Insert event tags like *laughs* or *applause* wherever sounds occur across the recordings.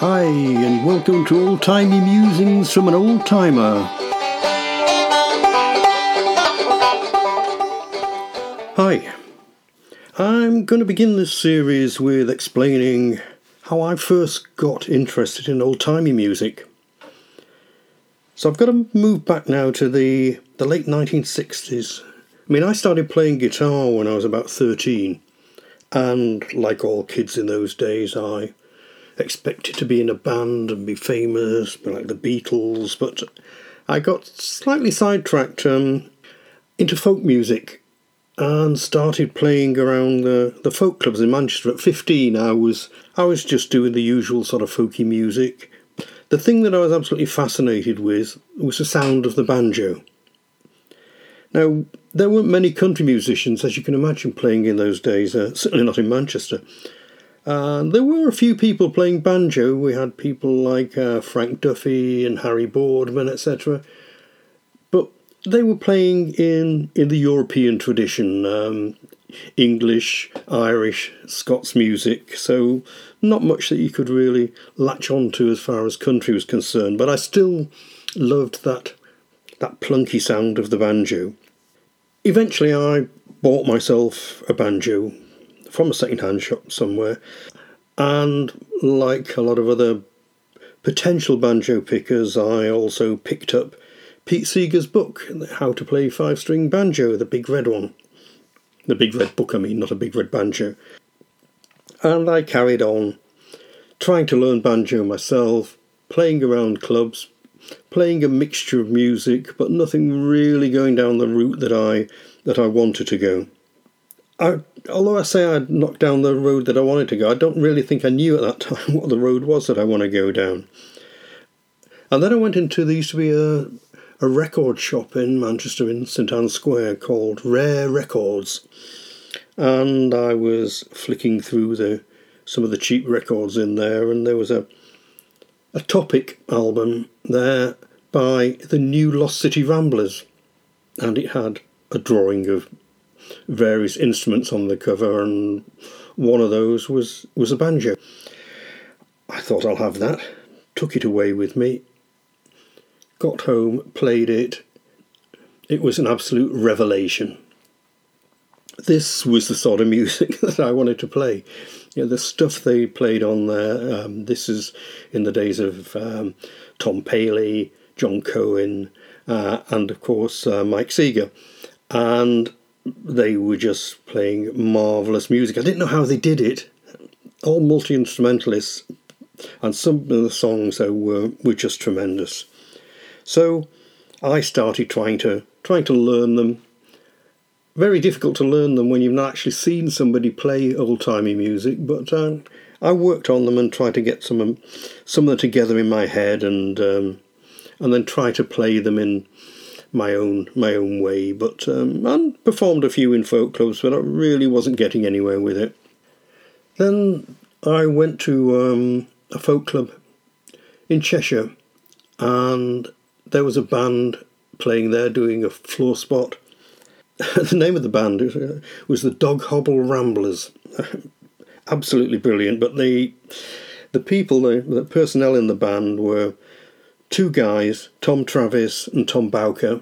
Hi, and welcome to Old Timey Musings from an Old Timer. Hi, I'm going to begin this series with explaining how I first got interested in old timey music. So I've got to move back now to the, the late 1960s. I mean, I started playing guitar when I was about 13, and like all kids in those days, I expected to be in a band and be famous, be like the Beatles, but I got slightly sidetracked um, into folk music and started playing around the, the folk clubs in Manchester. At 15, I was I was just doing the usual sort of folky music. The thing that I was absolutely fascinated with was the sound of the banjo. Now, there weren't many country musicians, as you can imagine, playing in those days, uh, certainly not in Manchester. And there were a few people playing banjo. We had people like uh, Frank Duffy and Harry Boardman, etc. But they were playing in, in the European tradition um, English, Irish, Scots music. So, not much that you could really latch onto as far as country was concerned. But I still loved that, that plunky sound of the banjo. Eventually, I bought myself a banjo from a second-hand shop somewhere, and like a lot of other potential banjo pickers, I also picked up Pete Seeger's book, How to Play Five-String Banjo, the big red one. The big red book, I mean, not a big red banjo. And I carried on trying to learn banjo myself, playing around clubs, playing a mixture of music, but nothing really going down the route that I that I wanted to go. I, although I say I'd knocked down the road that I wanted to go, I don't really think I knew at that *laughs* time what the road was that I want to go down. And then I went into there used to be a, a record shop in Manchester in St Ann's Square called Rare Records, and I was flicking through the some of the cheap records in there, and there was a a topic album there by the new Lost City Ramblers, and it had a drawing of various instruments on the cover, and one of those was, was a banjo. I thought I'll have that, took it away with me, got home, played it. It was an absolute revelation. This was the sort of music *laughs* that I wanted to play. You know, the stuff they played on there, um, this is in the days of um, Tom Paley, John Cohen, uh, and of course uh, Mike Seeger. And they were just playing marvellous music. I didn't know how they did it. All multi instrumentalists, and some of the songs though were, were just tremendous. So I started trying to trying to learn them. Very difficult to learn them when you've not actually seen somebody play old timey music, but um, I worked on them and tried to get some some of them together in my head, and um, and then try to play them in my own my own way. But um, and performed a few in folk clubs, but I really wasn't getting anywhere with it. Then I went to um, a folk club in Cheshire, and there was a band playing there doing a floor spot. *laughs* the name of the band was the Dog Hobble Ramblers. *laughs* Absolutely brilliant, but the the people, the, the personnel in the band were two guys, Tom Travis and Tom Bowker,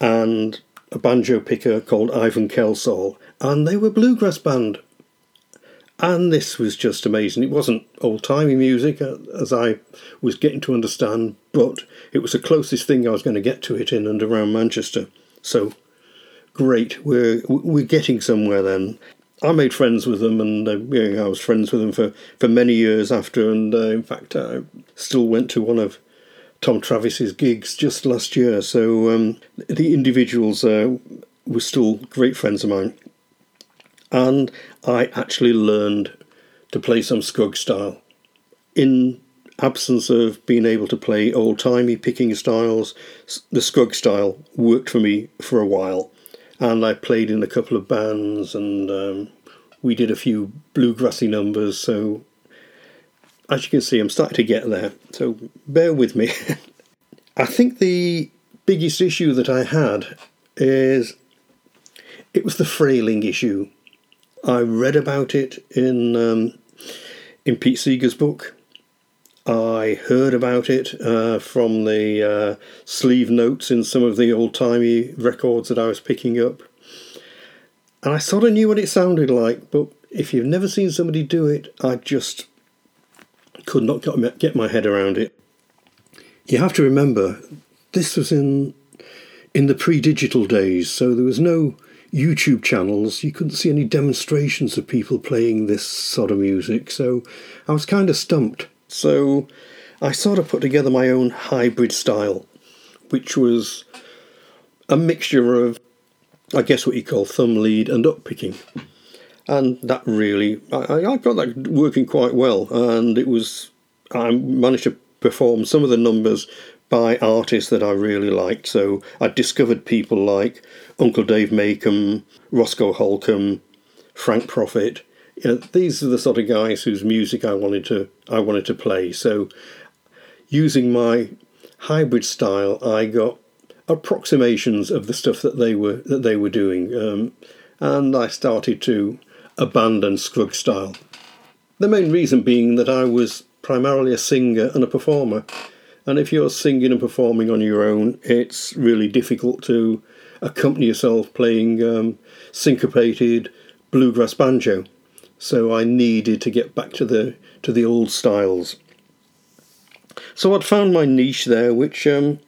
and a banjo picker called Ivan Kelsall, and they were bluegrass band. And this was just amazing. It wasn't old timey music uh, as I was getting to understand, but it was the closest thing I was going to get to it in and around Manchester. So great, we're we're getting somewhere then. I made friends with them, and uh, you know, I was friends with them for, for many years after. And uh, in fact, I still went to one of Tom Travis's gigs just last year. So um, the individuals uh, were still great friends of mine. and I actually learned to play some Scruggs style. In absence of being able to play old timey picking styles, the Scruggs style worked for me for a while, and I played in a couple of bands and um, we did a few bluegrassy numbers. So, as you can see, I'm starting to get there. So, bear with me. *laughs* I think the biggest issue that I had is it was the frailing issue. I read about it in um, in Pete Seeger's book. I heard about it uh, from the uh, sleeve notes in some of the old timey records that I was picking up. And I sort of knew what it sounded like, but if you've never seen somebody do it, I just could not get my head around it. You have to remember, this was in in the pre-digital days, so there was no YouTube channels. You couldn't see any demonstrations of people playing this sort of music, so I was kind of stumped. So I sort of put together my own hybrid style, which was a mixture of, I guess, what you call thumb lead and up picking. And that really, I, I got that working quite well, and it was, I managed to perform some of the numbers by artists that I really liked. So I discovered people like Uncle Dave Macon, Roscoe Holcomb, Frank Proffitt. You know, these are the sort of guys whose music I wanted to I wanted to play. So using my hybrid style, I got approximations of the stuff that they were that they were doing, um, and I started to abandon Scruggs style. The main reason being that I was primarily a singer and a performer, and if you're singing and performing on your own, it's really difficult to accompany yourself playing um, syncopated bluegrass banjo. So I needed to get back to the to the old styles. So I'd found my niche there, which um,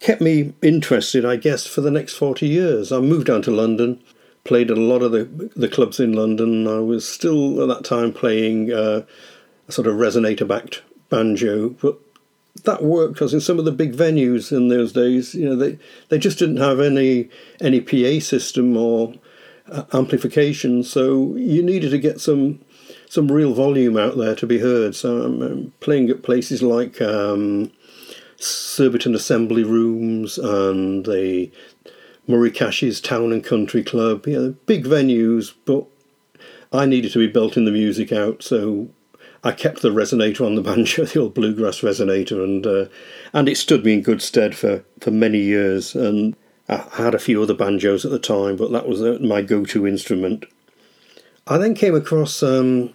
kept me interested, I guess, for the next forty years. I moved down to London, played at a lot of the the clubs in London. I was still at that time playing uh, a sort of resonator backed banjo, but that worked because in some of the big venues in those days, you know, they they just didn't have any any PA system or uh, amplification, so you needed to get some some real volume out there to be heard. So I'm, I'm playing at places like um, Surbiton Assembly Rooms and the Kentish Town and Country Club. You know, big venues, but I needed to be belting the music out, so I kept the resonator on the *laughs* banjo, the old bluegrass resonator, and uh, and it stood me in good stead for, for many years. And I had a few other banjos at the time, but that was uh, my go-to instrument. I then came across um,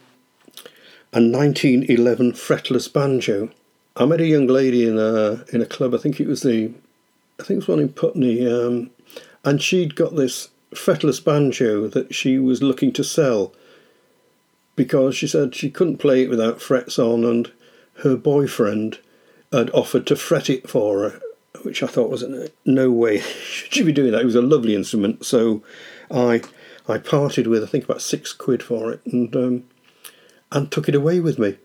a 1911 fretless banjo. I met a young lady in a in a club. I think it was the, I think it was one in Putney, um, and she'd got this fretless banjo that she was looking to sell because she said she couldn't play it without frets on, and her boyfriend had offered to fret it for her, which I thought was no way *laughs* should she be doing that. It was a lovely instrument, so I I parted with I think about six quid for it, and um, and took it away with me.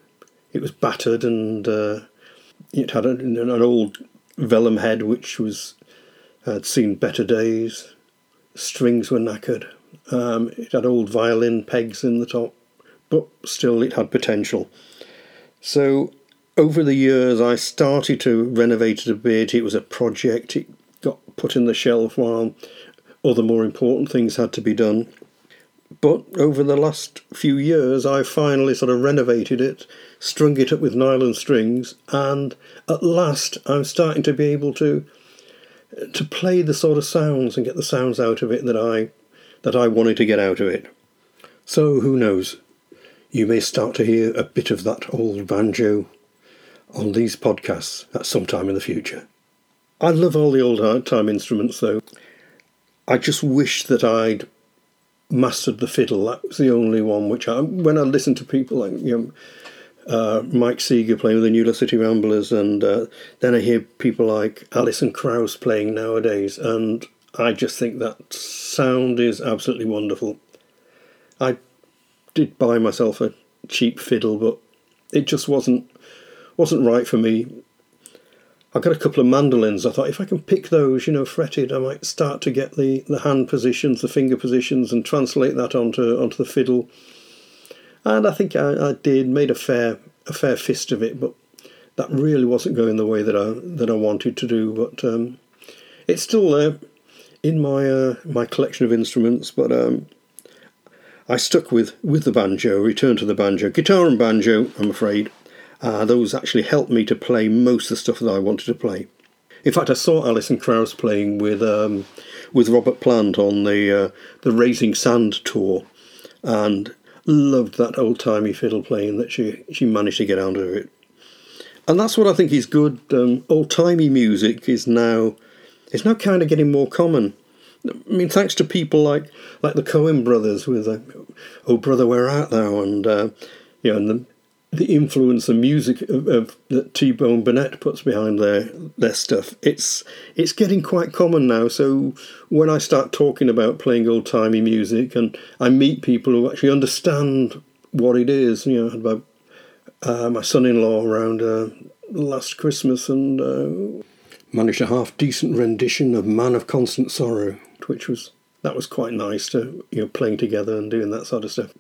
It was battered and uh, it had an, an old vellum head which was had seen better days. Strings were knackered. Um, it had old violin pegs in the top but still it had potential. So over the years, I started to renovate it a bit. It was a project, it got put in the shelf while other more important things had to be done. But over the last few years, I finally sort of renovated it, strung it up with nylon strings, and at last I'm starting to be able to to play the sort of sounds and get the sounds out of it that I that I wanted to get out of it. So who knows? you may start to hear a bit of that old banjo on these podcasts at some time in the future. I love all the old time instruments though. I just wish that I'd mastered the fiddle. That was the only one which I, when I listen to people like you know, uh, Mike Seeger playing with the New York City Ramblers, and uh, then I hear people like Alison Krauss playing nowadays, and I just think that sound is absolutely wonderful. I did buy myself a cheap fiddle, but it just wasn't wasn't right for me. I got a couple of mandolins. I thought if I can pick those, you know, fretted, I might start to get the, the hand positions, the finger positions, and translate that onto onto the fiddle. And I think I, I did, made a fair a fair fist of it, but that really wasn't going the way that I that I wanted to do. But um, it's still there in my uh, my collection of instruments. But um, I stuck with with the banjo, returned to the banjo, guitar and banjo. I'm afraid uh, those actually helped me to play most of the stuff that I wanted to play. In fact, I saw Alison Krauss playing with um, with Robert Plant on the uh, the Raising Sand tour, and loved that old timey fiddle playing that she she managed to get out of it. And that's what I think is good. Um, old timey music is now is now kind of getting more common. I mean, thanks to people like like the Coen brothers with uh, "Oh Brother, Where Art Thou?" and uh, you know, and the the influence and music of, of that T Bone Burnett puts behind their their stuff. It's it's getting quite common now. So when I start talking about playing old timey music, and I meet people who actually understand what it is, you know, about uh, my son-in-law around uh, last Christmas, and uh, managed a half decent rendition of "Man of Constant Sorrow," which was that was quite nice to you know playing together and doing that sort of stuff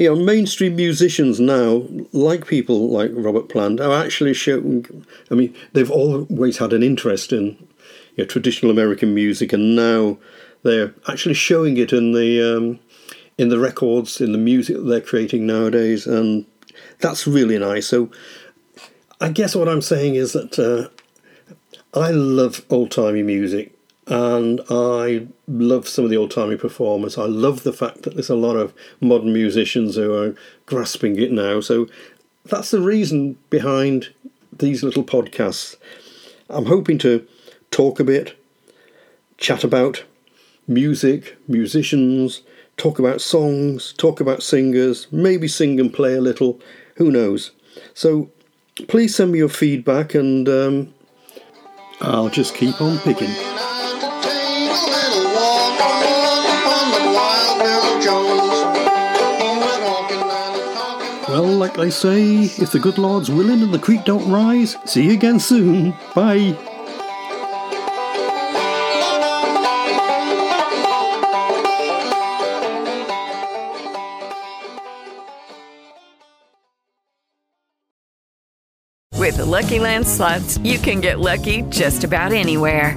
you know, mainstream musicians now, like people like Robert Plant, are actually showing. I mean, they've always had an interest in you know, traditional American music, and now they're actually showing it in the um, in the records, in the music that they're creating nowadays, and that's really nice. So, I guess what I'm saying is that uh, I love old timey music and I love some of the old timey performers. I love the fact that there's a lot of modern musicians who are grasping it now. So that's the reason behind these little podcasts. I'm hoping to talk a bit, chat about music, musicians, talk about songs, talk about singers, maybe sing and play a little, who knows. So please send me your feedback and um, I'll just keep on picking. Well, like they say, if the good Lord's willing and the creek don't rise, see you again soon. Bye. With the Lucky Land slots, you can get lucky just about anywhere.